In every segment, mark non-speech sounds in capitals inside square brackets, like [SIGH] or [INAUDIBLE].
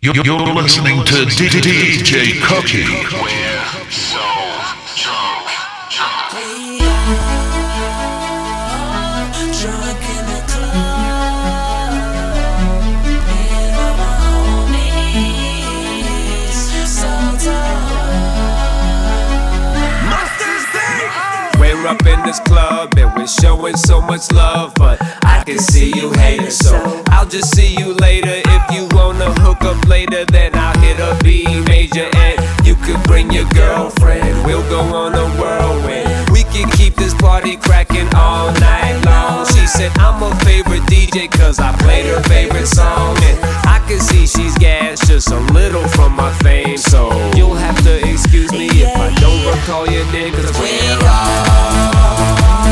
You're, you're listening to DJ Cookie. We're up in this club and we're showing so much love, but I can see you haters, so I'll just see you later. If you wanna hook up later, then I'll hit a B major and you could bring your girlfriend. We'll go on a whirlwind. Can keep this party cracking all night long. She said I'm her favorite DJ cause I played her favorite song. And I can see she's gassed just a little from my fame. So you'll have to excuse me if I don't recall your name cause we're all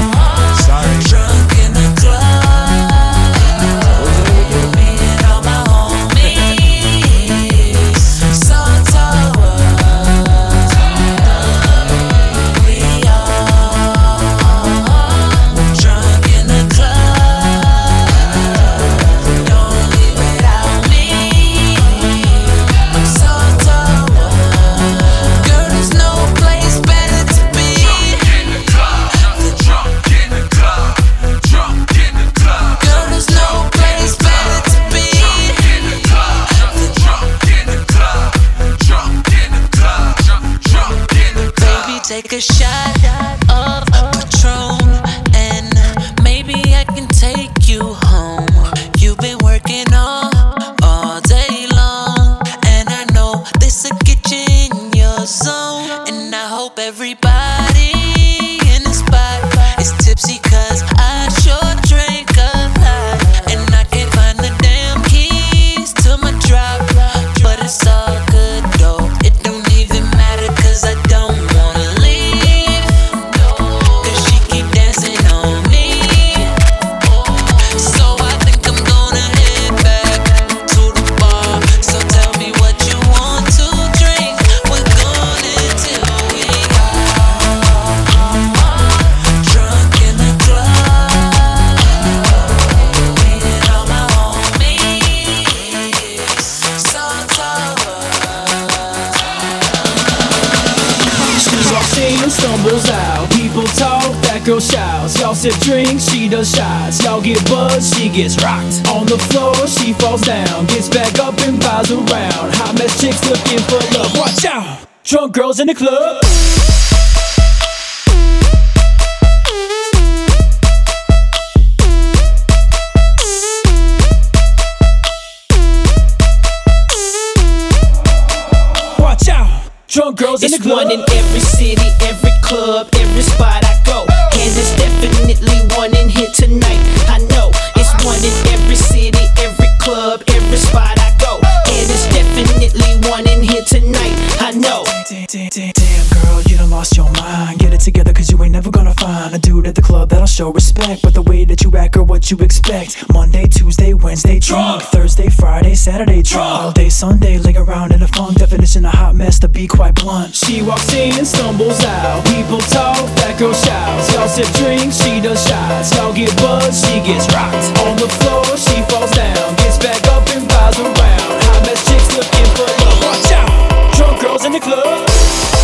Y'all drinks, she does shots. Y'all get buzzed, she gets rocked. On the floor, she falls down. Gets back up and bows around. Hot mess chicks looking for love. Watch out! Drunk girls in the club. Watch out! Drunk girls in the It's club. one in every city, every club, every spot I go. There's definitely one in here tonight. I know it's one in every city, every club, every spot I go. And there's definitely one in here tonight. I know. Damn, damn, damn, damn, girl, you done lost your mind. Get together, cause you ain't never gonna find a dude at the club that'll show respect. But the way that you act or what you expect. Monday, Tuesday, Wednesday, drunk. Thursday, Friday, Saturday, drunk. All day, Sunday, laying around in a funk. Definition of hot mess, to be quite blunt. She walks in and stumbles out. People talk, that girl shouts. Y'all sip drinks, she does shots. Y'all get buzzed, she gets rocked. On the floor, she falls down. Gets back up and bows around. Hot mess chicks looking for love. Watch out! Drunk girls in the club.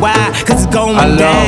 why, cause it's going I down.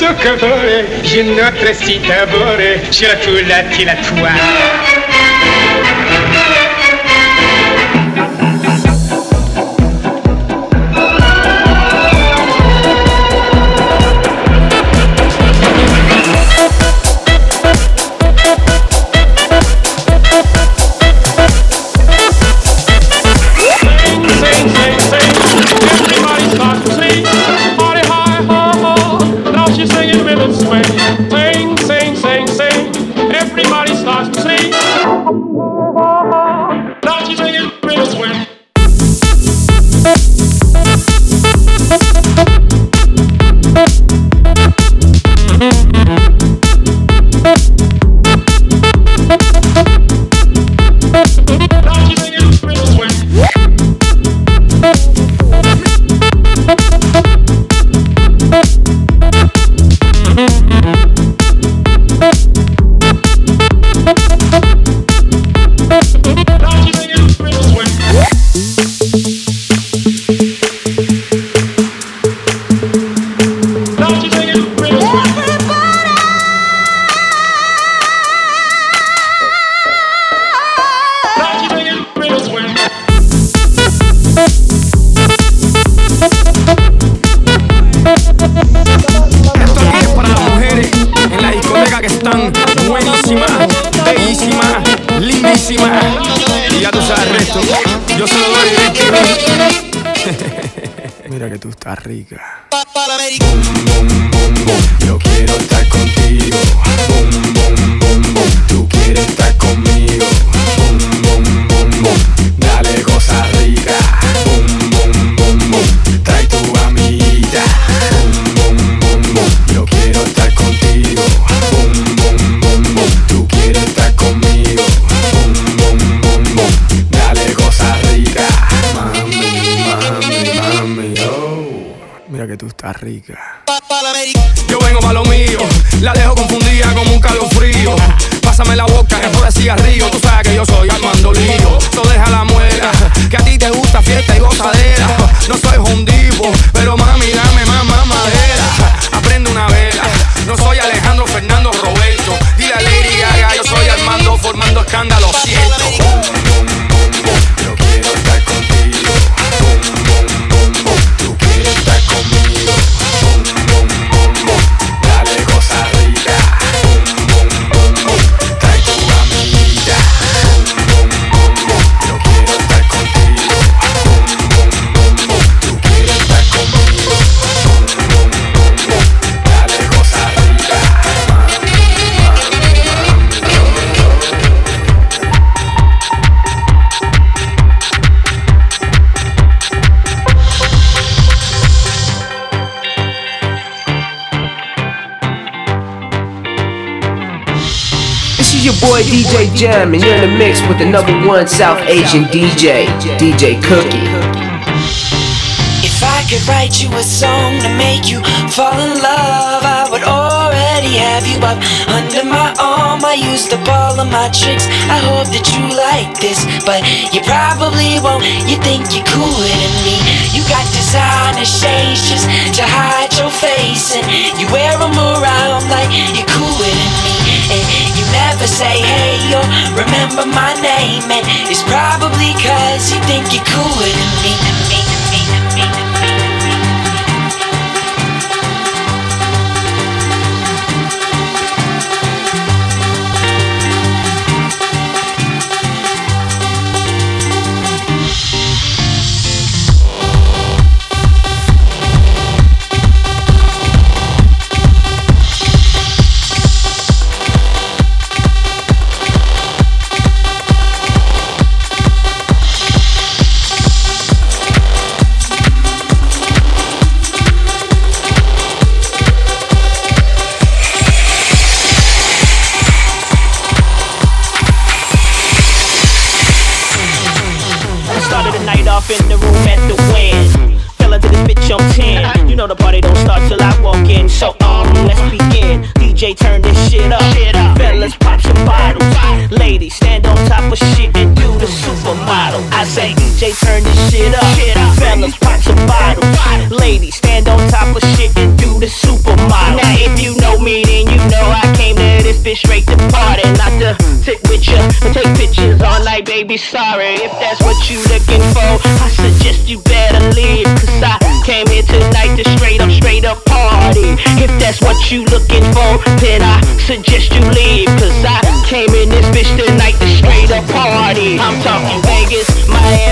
cioccolatore, il nostro si tavore, ce l'ha cullati la tua. DJ Jam, and you're in the mix with the number one South Asian DJ, DJ Cookie. If I could write you a song to make you fall in love, I would already have you up under my arm. I used the ball of my tricks. I hope that you like this, but you probably won't. You think you're cooler than me. You got designer shades just to hide your face, and you wear them around like you're cooler than me. And never say hey or remember my name. And it's probably cause you think you're cooler than me. you looking for, then I suggest you leave. Cause I came in this bitch tonight to straight up party. I'm talking Vegas, Miami.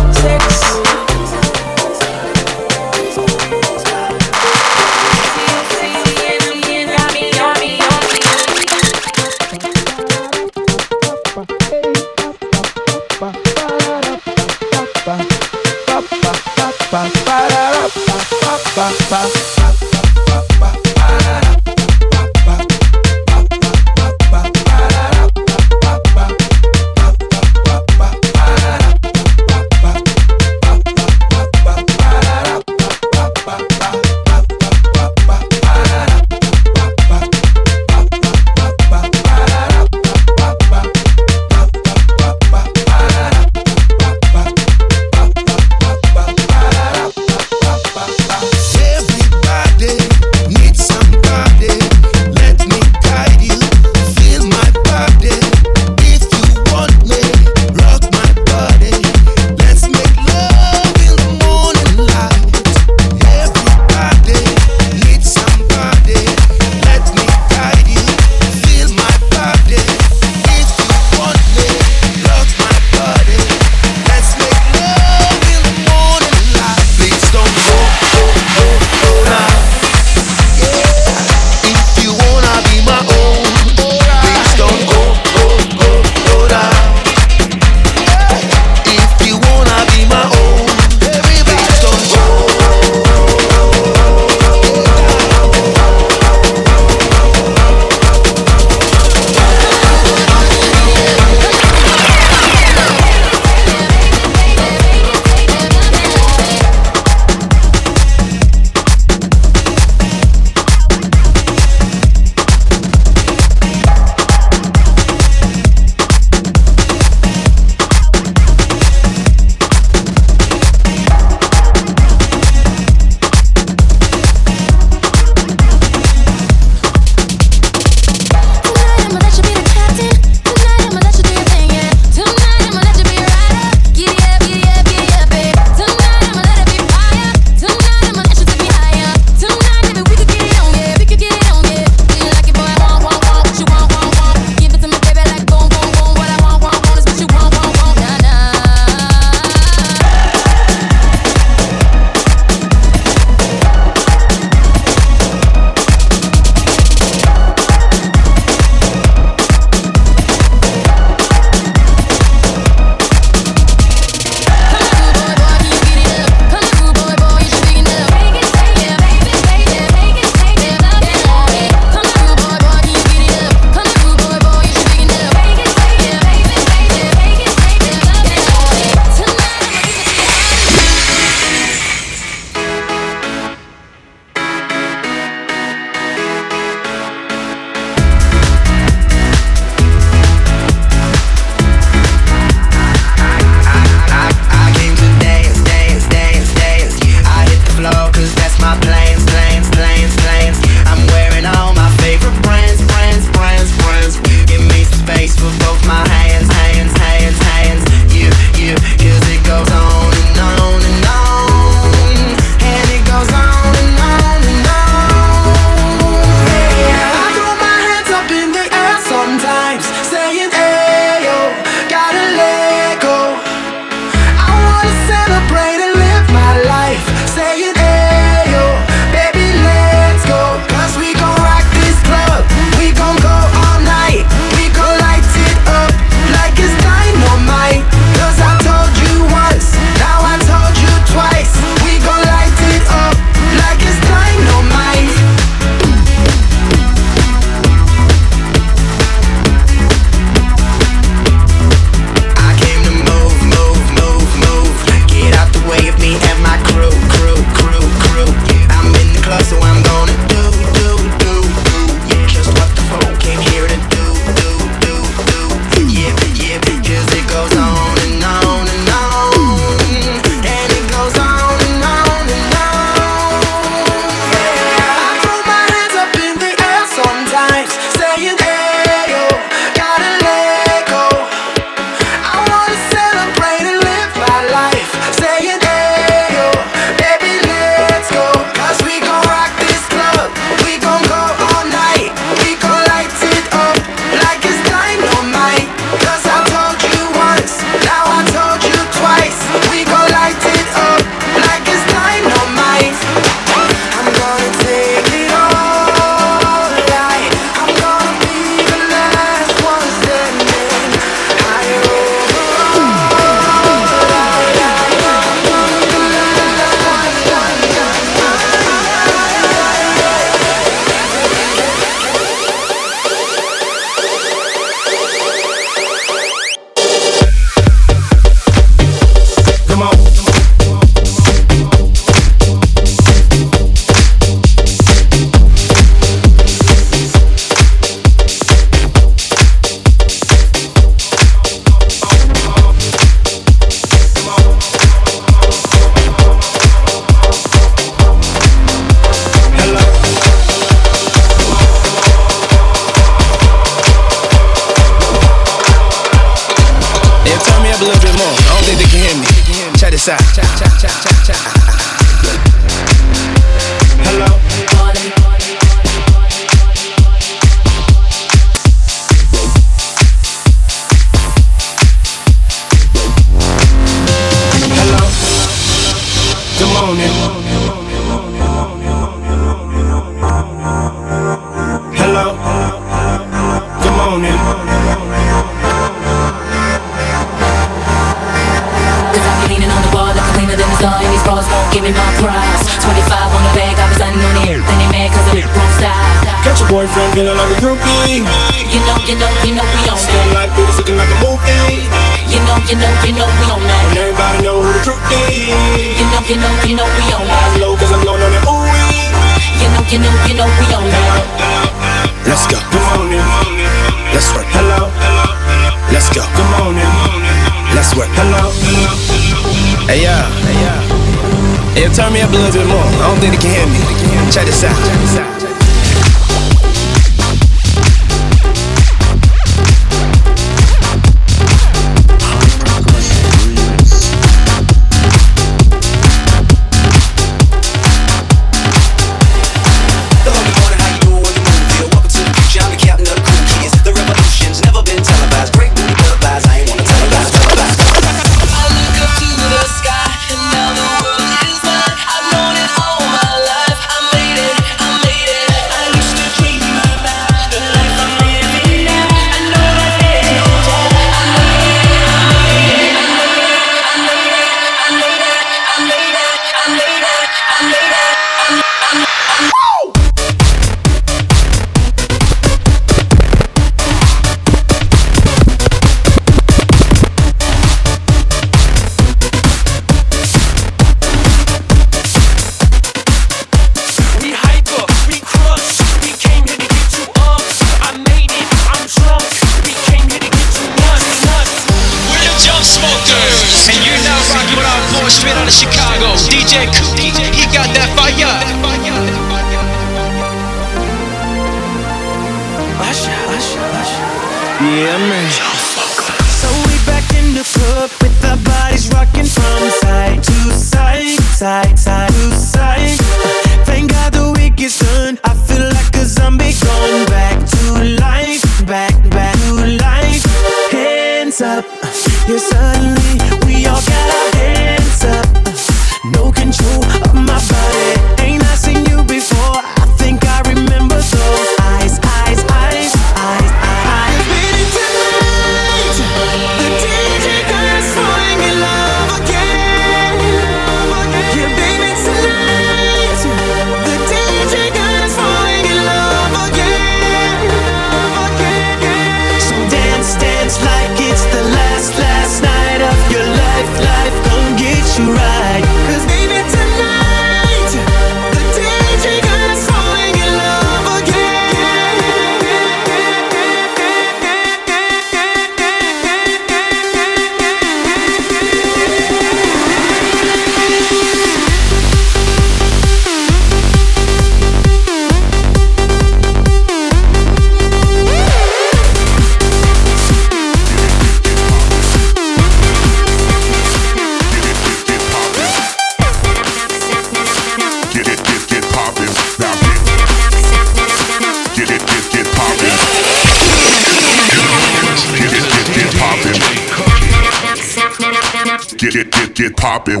get get get get poppin'.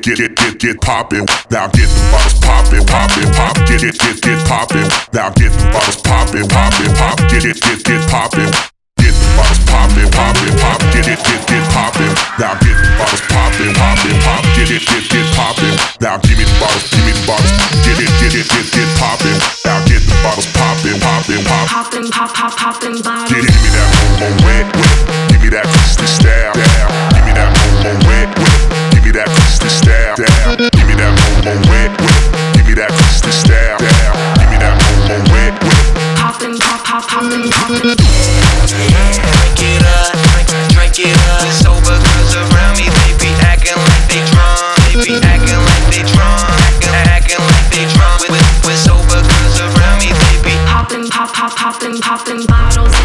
Get it, get get poppin'. Now get the bottles poppin', poppin', pop. Get it, get get poppin'. Now get the bottles poppin', poppin', pop. Get it, get get poppin'. Get the bottles poppin', poppin', pop. Get it, get get poppin'. Now get the bottles poppin', poppin', pop. Get it, get get poppin'. Now give me the bottles, give me the bottles. Get it, get it, get get poppin'. Now bottles poppin', poppin', poppin'. Poppin', pop, pop, poppin' bottles. Yeah, give me that mo wet, wet. Give me that crusty style, down. Give me that mo wet, wet. Give me that crusty style, down. Give me that mo wet, wet. Give me that crusty style, down. Give me that mo wet, wet. Poppin', pop, pop, pop poppin'. popping, popping bottles.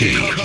Liberty.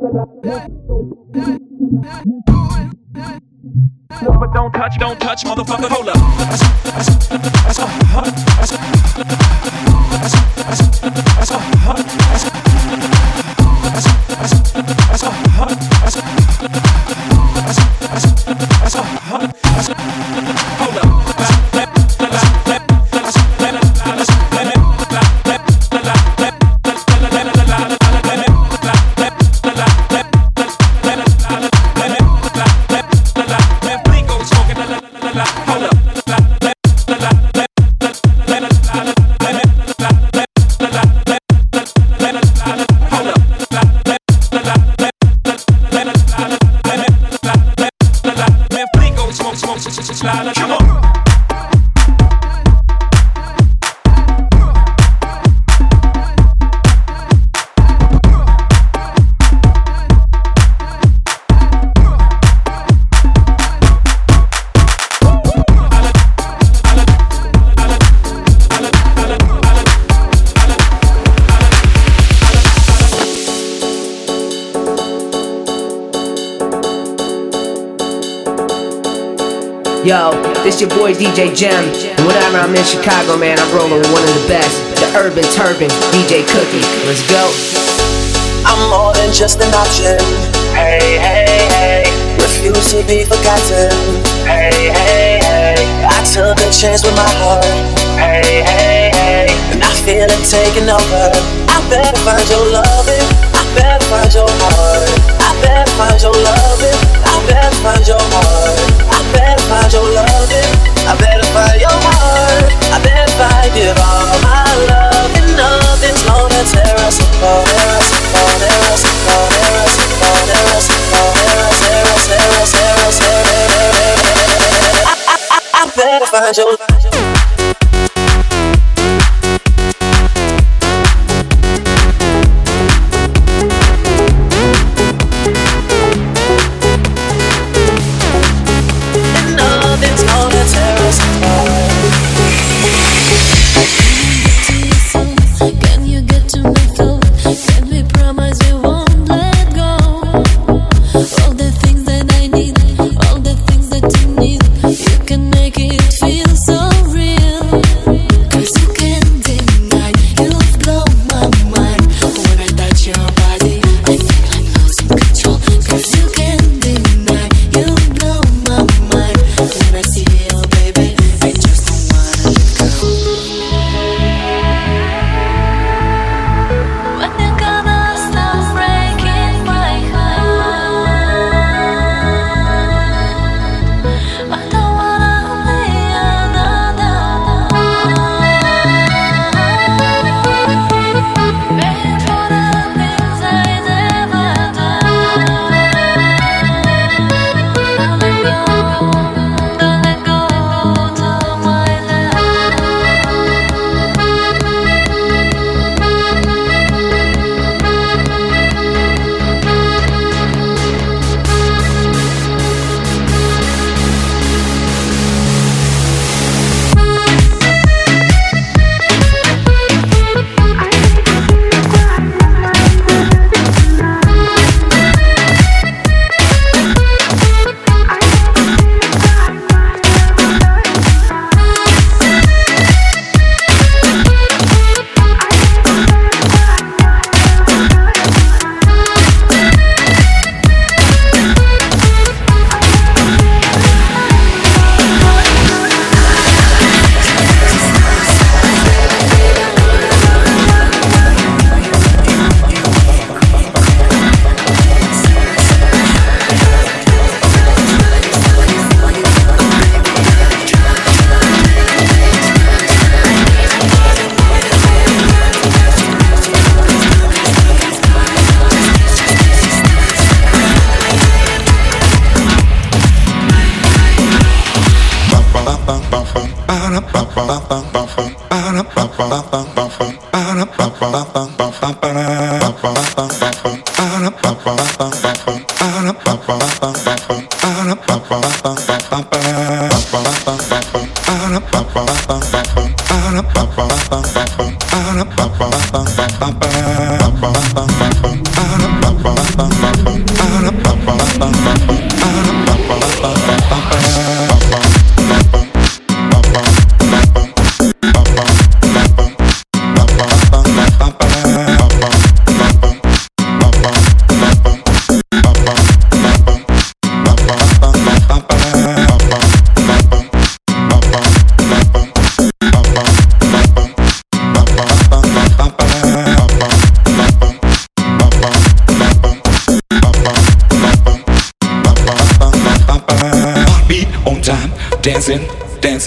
But don't touch, don't touch, motherfucker, hold up. DJ Gem. And whenever I'm in Chicago, man, I'm rolling with one of the best. The Urban Turban, DJ Cookie. Let's go. I'm more than just an option. Hey, hey, hey. Refuse to be forgotten. Hey, hey, hey. I took a chance with my heart. Hey, hey, hey. And I feel it taking over. I better find your loving. I better find your heart. I better find your loving. I better find your heart. I better find your loving. I better find your heart. I better find it all. My love and nothing's gonna tear us apart. Tear us apart. Tear us apart. Tear us apart. Tear us apart. Tear us, tear us, tear us, I better find your.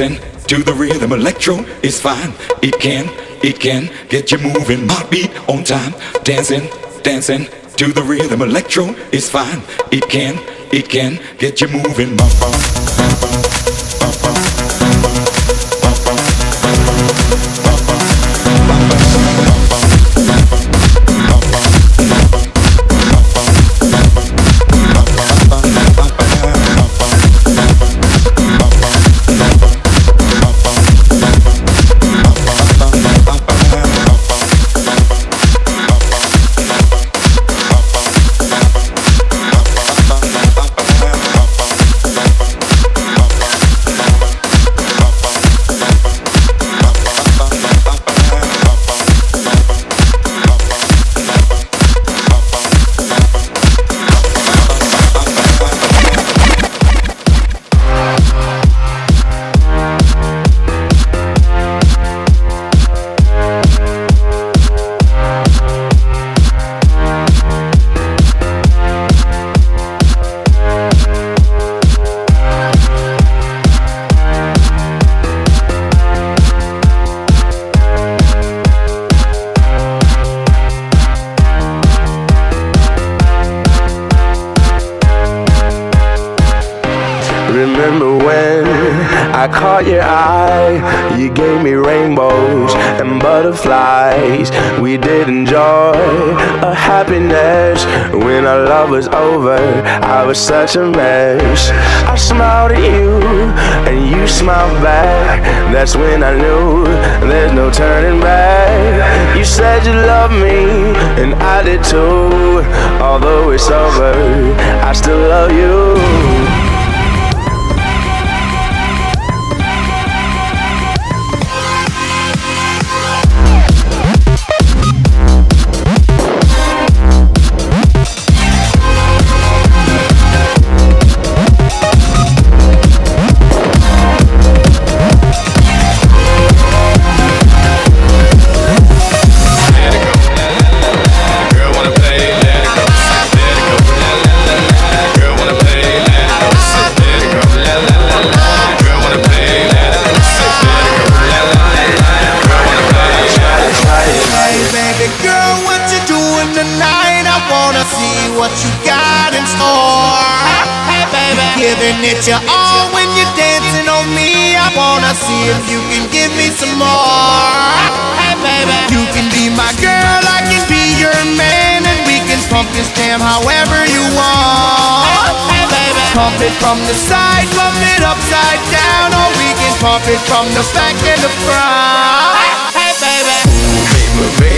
Dancing to the rhythm. Electro is fine. It can, it can get you moving. Heartbeat on time, dancing, dancing to the rhythm. Electro is fine. It can, it can get you moving. Remember from the side, pump it upside down, or we can pump it from the back and the front. Hey baby. Drop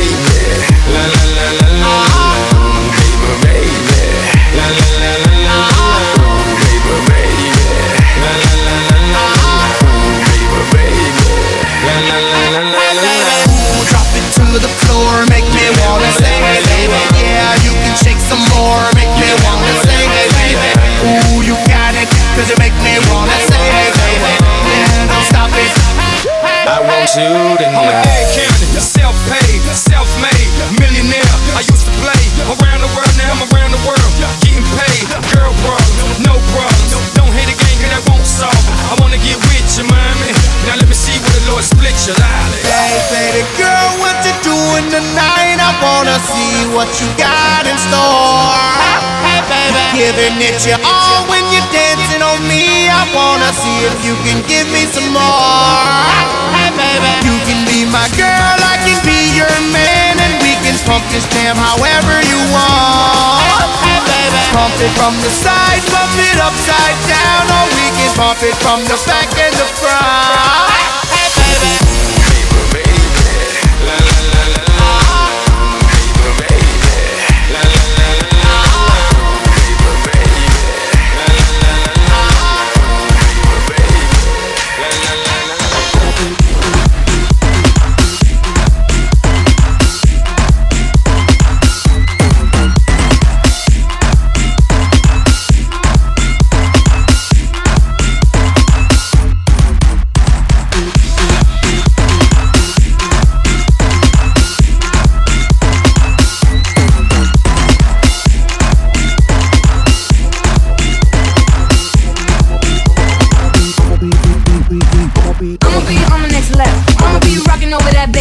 I know. I'm a Dade County, self-paid, self-made, millionaire. I used to play around the world, now I'm around the world, getting paid. Girl problems, no problems. Don't hate a cause that won't solve. I wanna get with you, mommy. Now let me see the Lord split your lolly. Hey, baby girl, what you doing tonight? I wanna see what you got in store. Hey, baby, giving it your all when you're dancing on me. I wanna see if you can give me some more. Hey, baby, you can be my girl, I can be your man, and we can pump this jam however you want. Hey, baby, pump it from the side, pump it upside down, or we can pump it from the back and the front.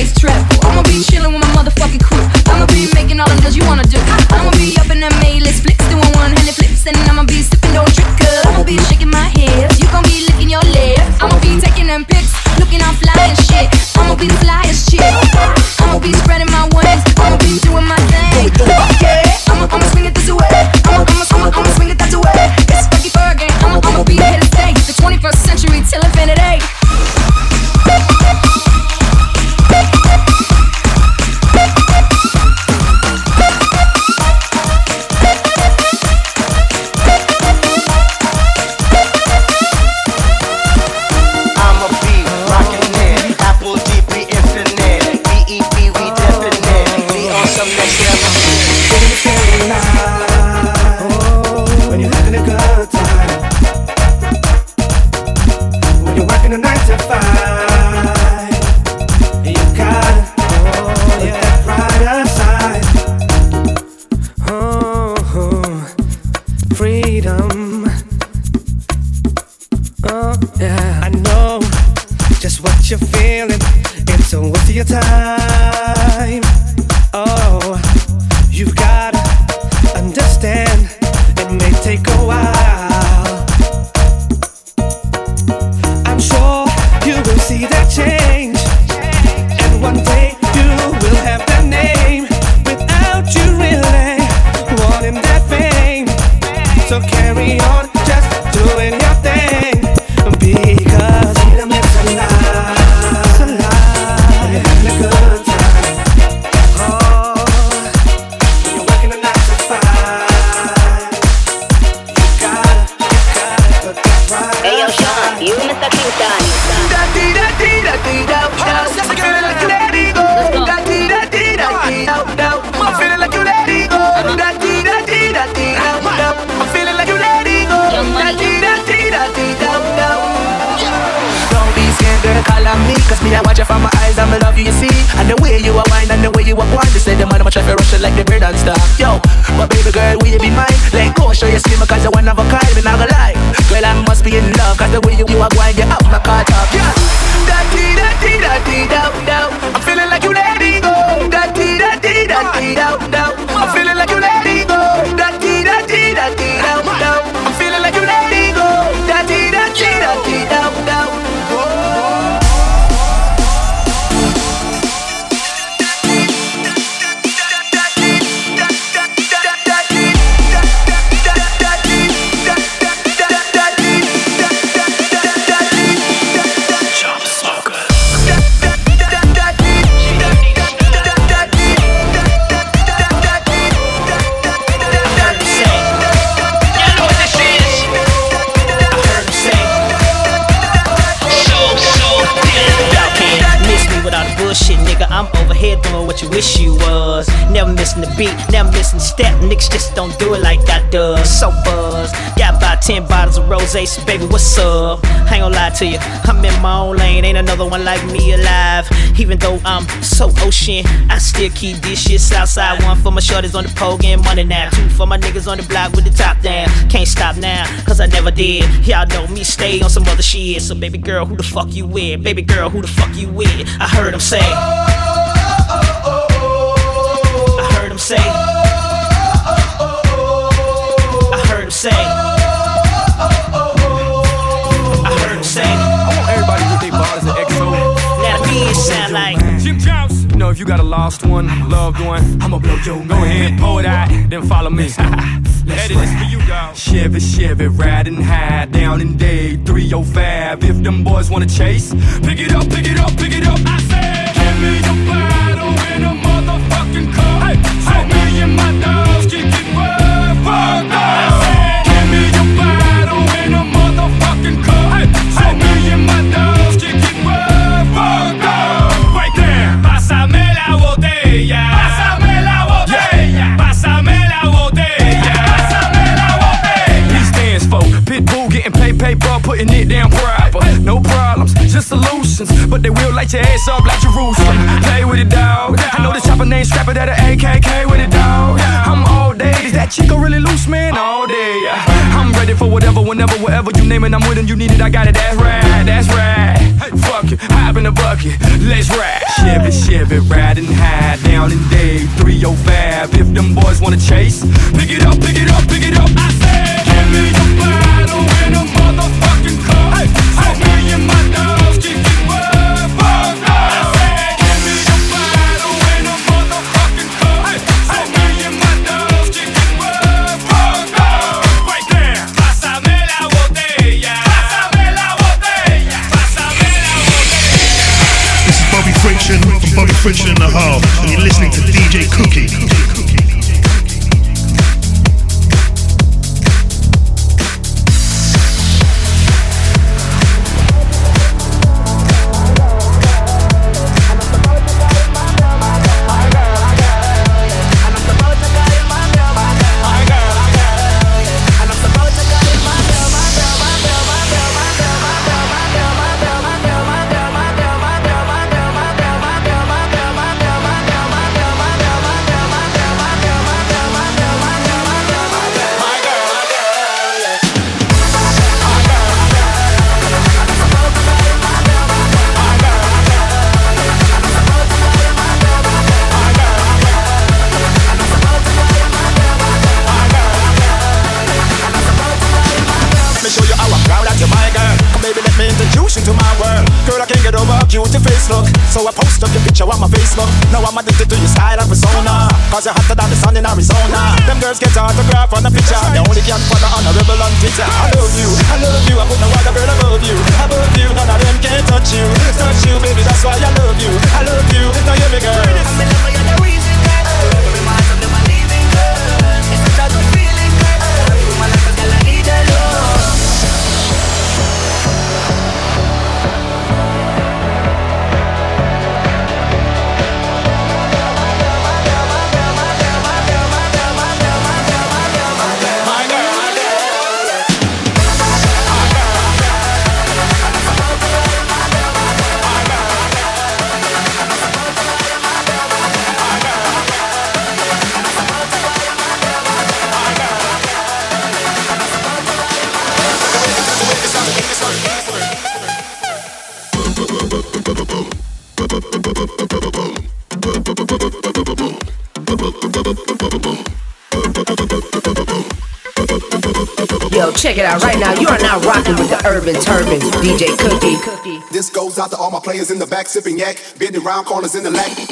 It's travel. Baby, what's up? I ain't gonna lie to you, I'm in my own lane, ain't another one like me alive. Even though I'm so ocean, I still keep this shit Southside. One for my shorties on the pole getting money now. Two for my niggas on the block with the top down. Can't stop now, cause I never did. Y'all know me, stay on some other shit. So, baby girl, who the fuck you with? Baby girl, who the fuck you with? I heard him say. I heard him say. I heard him say. if you got a lost one, loved one, I'ma blow your Go ahead, pull it out, then follow me. [LAUGHS] Headed is for you. Chevy, Chevy, riding high, down in day 305. If them boys wanna chase, pick it up, pick it up, pick it up. I said, give me your body. just solutions. But they will light your ass up like Jerusalem. Play with it, dog. I know the chopper name Strapper that an AKK with it, dog. I'm all day. Is that chico really loose, man? All day. I'm ready for whatever, whenever, whatever you name it. I'm with it. You need it, I got it. That's right, that's right. Fuck it, hop in the bucket. Let's ride. Chevy, Chevy, riding high down in day 305. If them boys wanna chase, pick it up, pick it up, pick it up. I say, give me the bottle in a motherfucking cup. Hey, hey. So me and my dog. Friction from Bobby Friction in the Hole, and you're listening to DJ Cookie. Can't get over how cute your face look. So I post up your picture on my Facebook. Now I'm addicted to your style and persona. Cause you're hotter than the sun in Arizona. Them girls get autograph on the picture. They only can follow honorable on a rebel on Twitter. I love you, I love you. I put no other girl above you. Above you, none of them can touch you. Touch you, baby, that's why I love you. I love you, now you're me girl. Yo, check it out right now. You are now rocking with the Urban Turban, DJ Cookie. This goes out to all my players in the back sipping yak, bending round corners in the lack.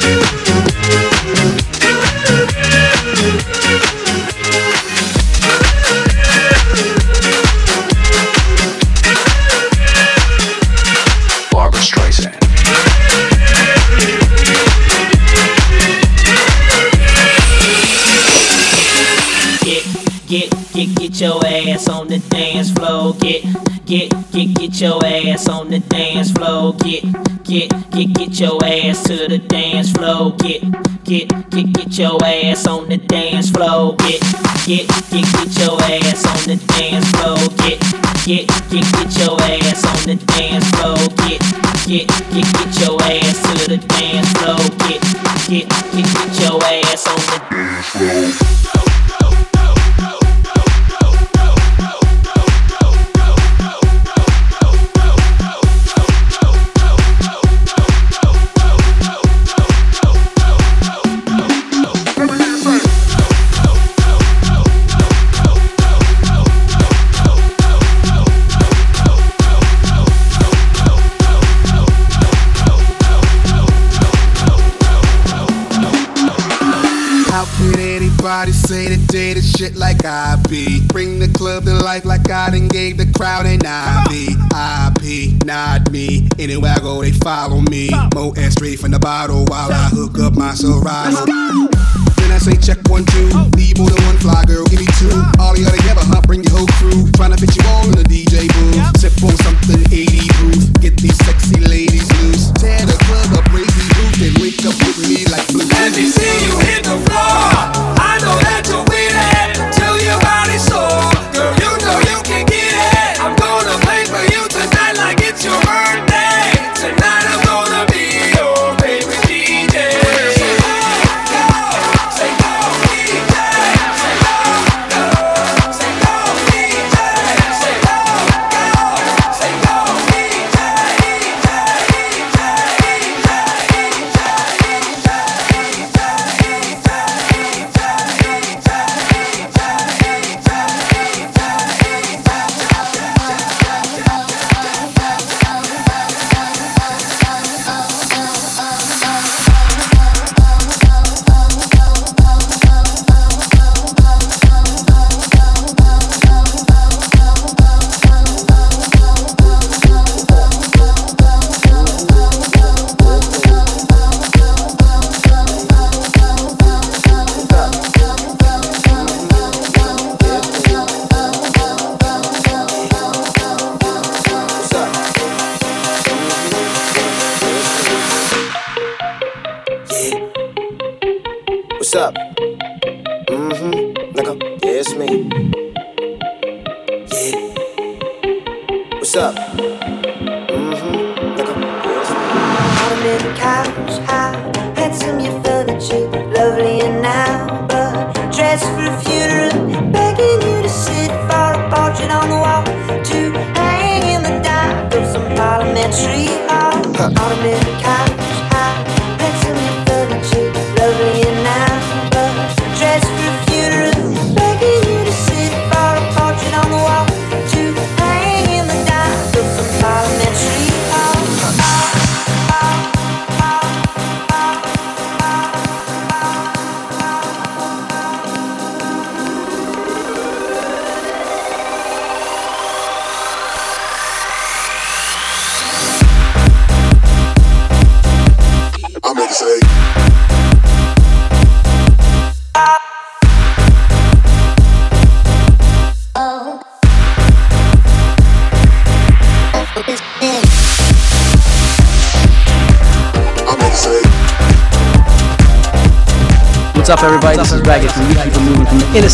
Barbra Get, straight from the bottle while I hook up my Serato. Then I say check one two.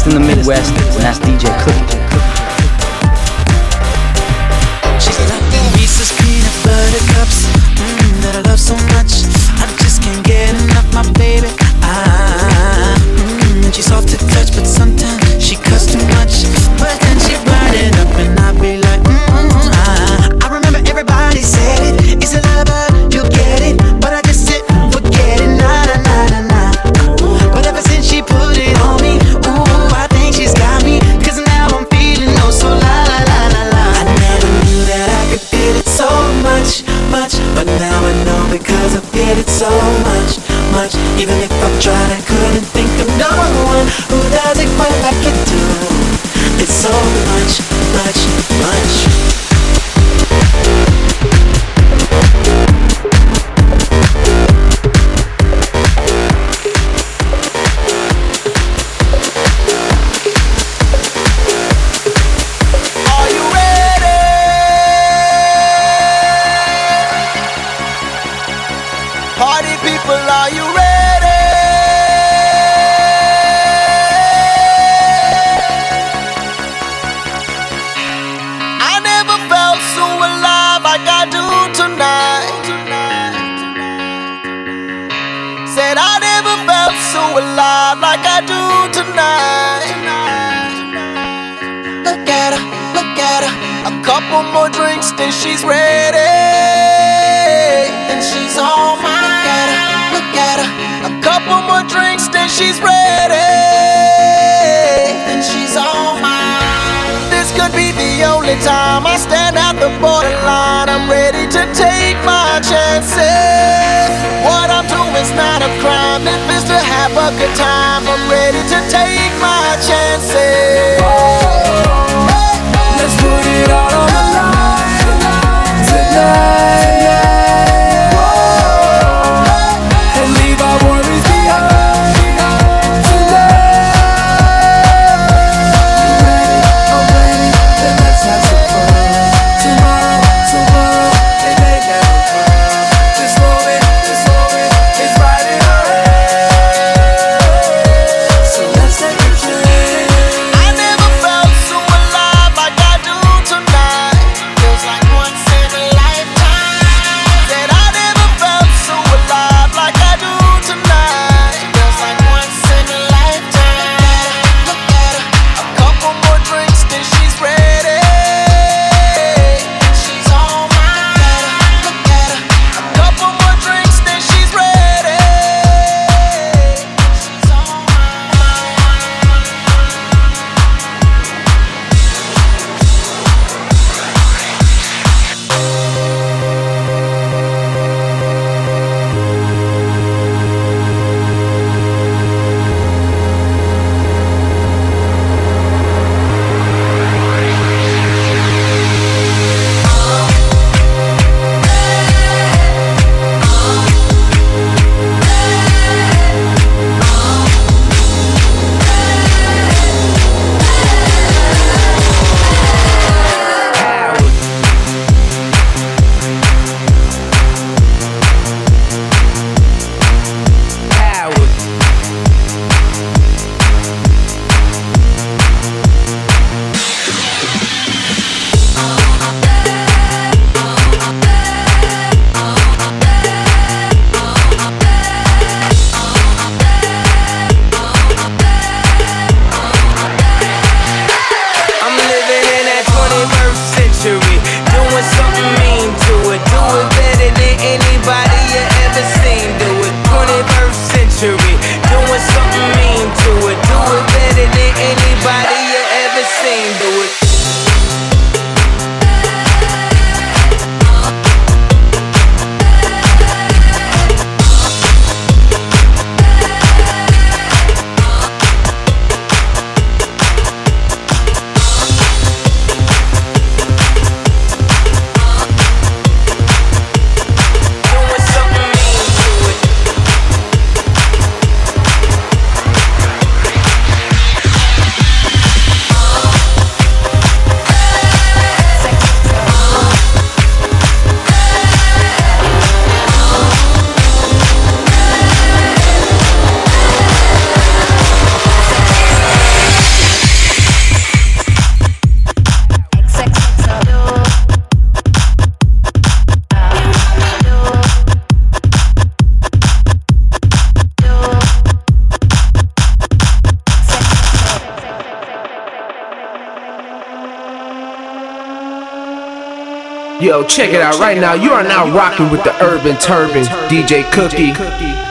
in the Midwest. Party people, are you ready? I never felt so alive like I do tonight. Said I never felt so alive like I do tonight. Look at her, look at her. A couple more drinks, then she's ready. Then she's on my couple more drinks, then she's ready. Then she's all mine. This could be the only time I stand at the borderline. I'm ready to take my chances. What I'm doing's not a crime. If it's to have a good time, I'm ready to take my chances. check it out right now. You are now rocking with the Urban Turban, DJ Cookie.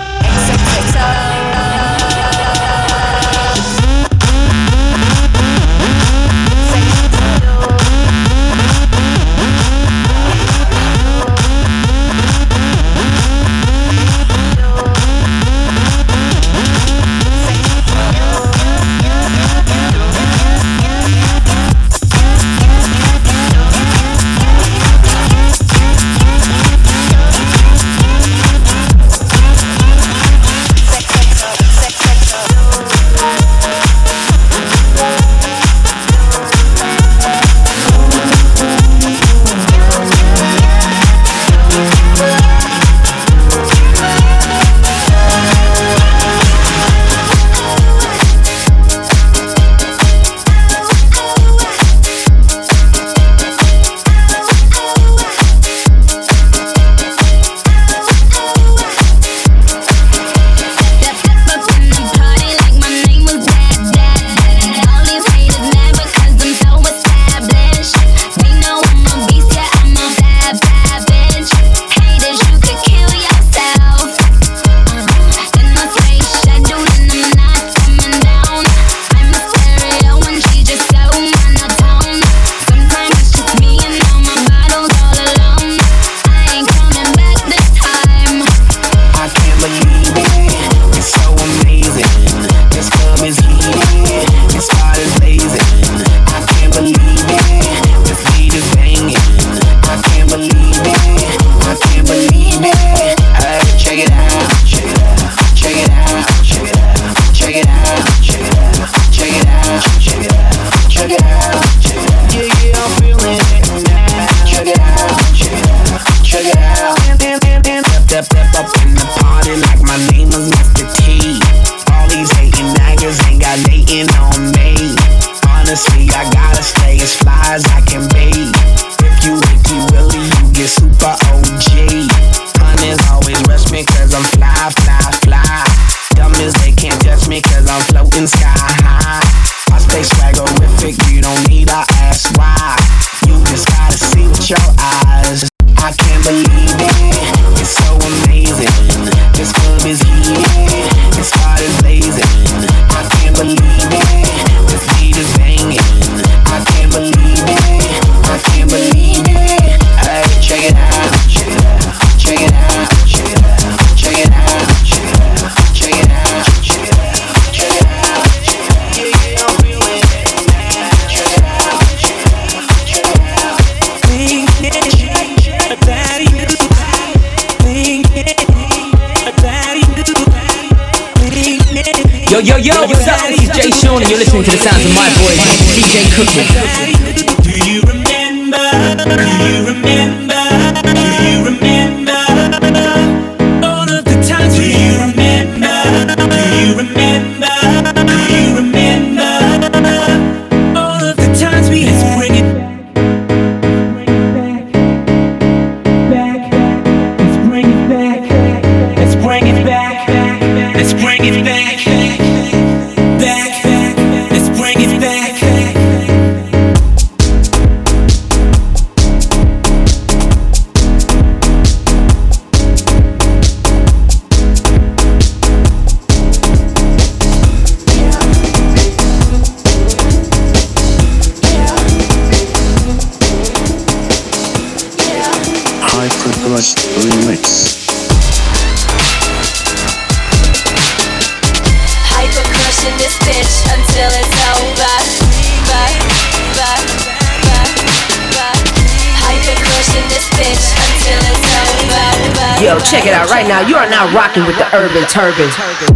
Yo, check it out right now. You are now rocking with the Urban Turban.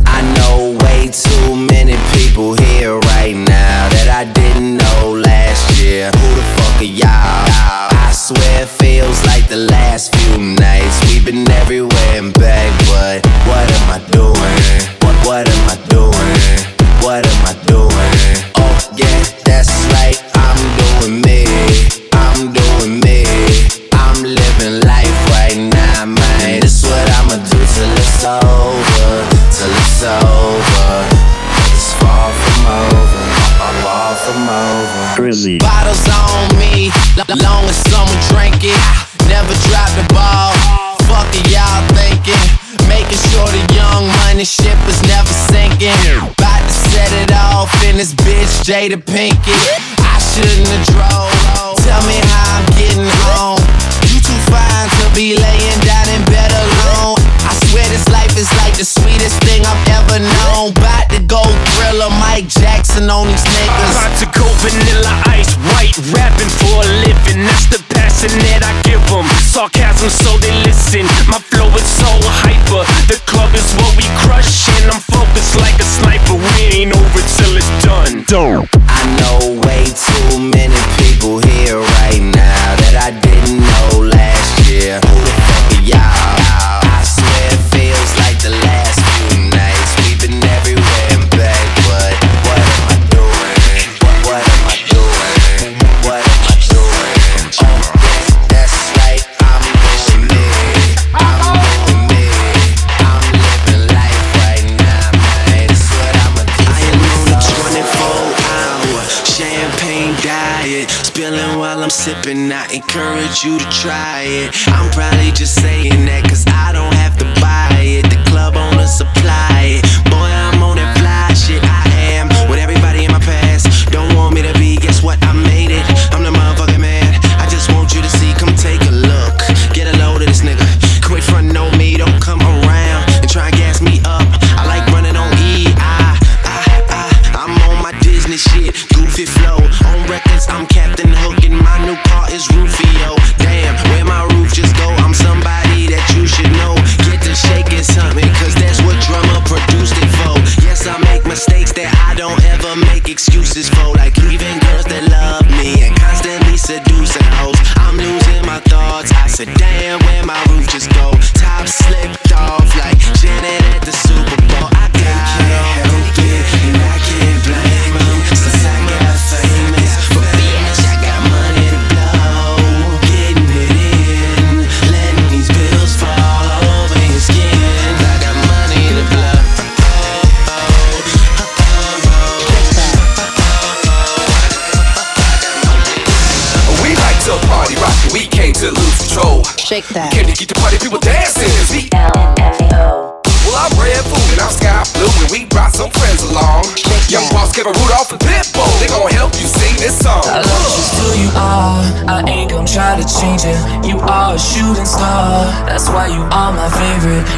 I know way too many people here right now that I didn't know last year. Who the fuck are y'all? swear it feels like the last few nights We've been everywhere and back, but what am I doing? What, what am I doing? What am I doing? About to set it off in this bitch, Jada Pinkett. I shouldn't have drove. Tell me how I'm getting home. You too fine to be laying down in bed alone. I swear this life is like the sweetest thing I've ever known. About to go thriller Mike Jackson on these niggas. About to go vanilla ice white, rapping for a living. That's the passion that I. Sarcasm so they listen. My flow is so hyper. The club is what we crush, and I'm focused like a sniper. We ain't over till it's done. I know way too many people here right now that I didn't know last year. I'm I encourage you to try it. I'm probably just saying that cause I don't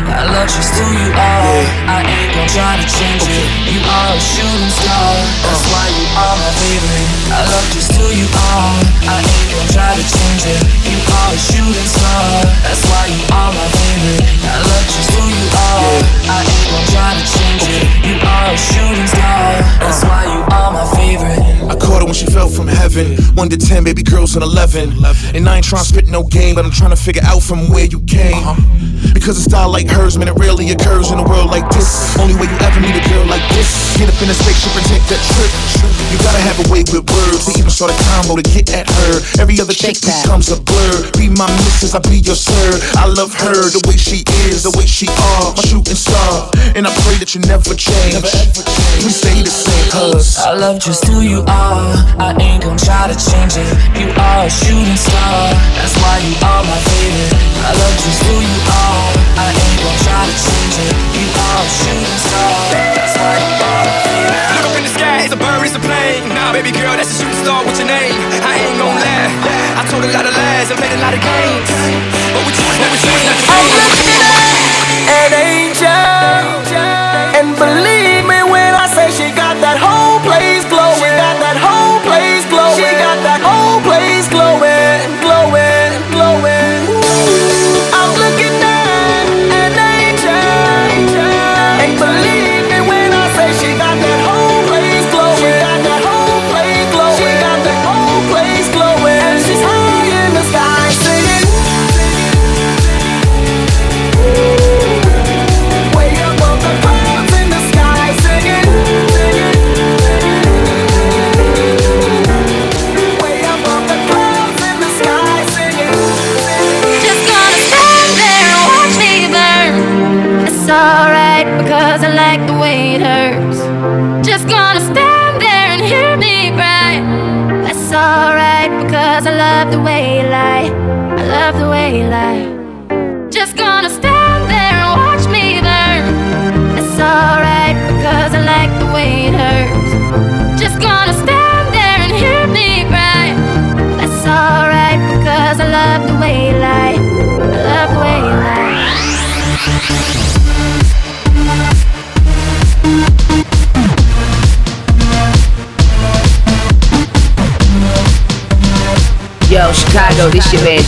I love just who you are. I ain't gon' try to change it. You are a shooting star. That's why you are my favorite. I love just who you are. I ain't gon' try to change it. You are a shooting star. That's why you are my favorite. I love just who you are. I ain't gon' try to change it. You are a shooting star. When she fell from heaven. One to ten, baby girls on eleven. And I ain't trying to spit no game, but I'm trying to figure out from where you came. Because a style like hers, man, it rarely occurs in a world like this. Only way you ever meet a girl like this. Get up in a spaceship and take that trip. You gotta have a way with words. They even start a combo to get at her. Every other chick becomes a blur. Be my missus, I be your sir. I love her the way she is, the way she are. My shooting star. And I pray that you never change. We stay the same, cuz. I love just who you are. I ain't gon' try to change it. You are a shooting star. That's why you are my favorite. I love just who you are. I ain't gon' try to change it. You are a shooting star. That's why you are my favorite. Look up in the sky, it's a bird, it's a plane. Nah, baby girl, that's a shooting star. What's your name? I ain't gon' lie. I told a lot of lies and played a lot of games. But but we choose not to an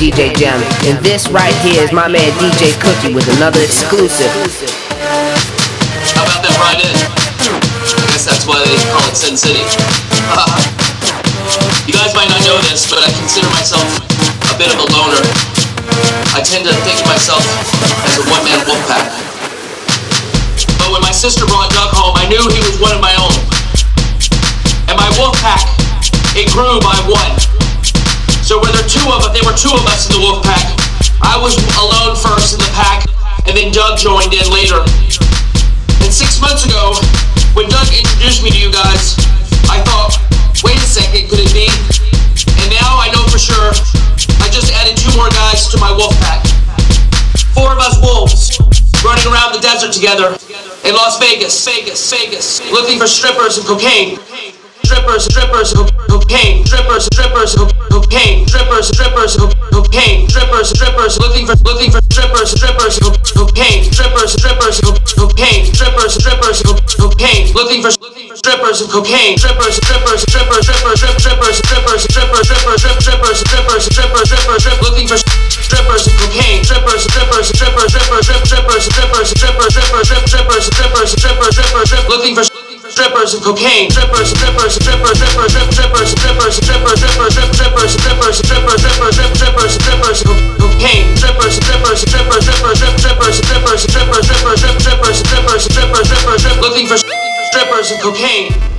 DJ Jam. And this right here is my man DJ Cookie with another exclusive. How about that right in? I guess that's why they call it Sin City. [LAUGHS] you guys might not know this, but I consider myself a bit of a loner. I tend to think of myself as a one-man wolf pack. But when my sister brought Doug home, I knew he was one of my own. And my wolf pack, it grew by one. So were there two of us, there were two of us in the wolf pack. I was alone first in the pack, and then Doug joined in later. And six months ago, when Doug introduced me to you guys, I thought, wait a second, could it be? And now I know for sure, I just added two more guys to my wolf pack. Four of us wolves, running around the desert together in Las Vegas, Vegas, Vegas, looking for strippers and cocaine. Strippers, strippers, co- cocaine, strippers, strippers, co- cocaine, strippers, strippers, co- cocaine, strippers, strippers, looking for, looking for strippers, strippers, co- cocaine, strippers, strippers, co- cocaine, strippers, strippers, co- cocaine, looking for, looking for strippers and cocaine, strippers, strippers, strippers, strippers, strip, strippers, strippers, strippers, strippers, strip, strippers, strippers, strippers, strippers, strip, looking for strippers and cocaine, strippers, strippers, strippers, strippers, strip, strippers, strippers, strippers, strippers, strip, strippers, strippers, strippers, strippers, looking for strippers and cocaine, strippers, strippers, strippers, strippers, strip, strippers, strippers, strippers, strippers, strip, strippers, strippers, strippers, strippers, strip, strippers, strippers, co- cocaine, strippers, strippers, strippers, strippers, strip, strippers, strippers, strippers, strippers, strip, strippers, strippers, strippers, strippers, strip, looking for strippers and cocaine.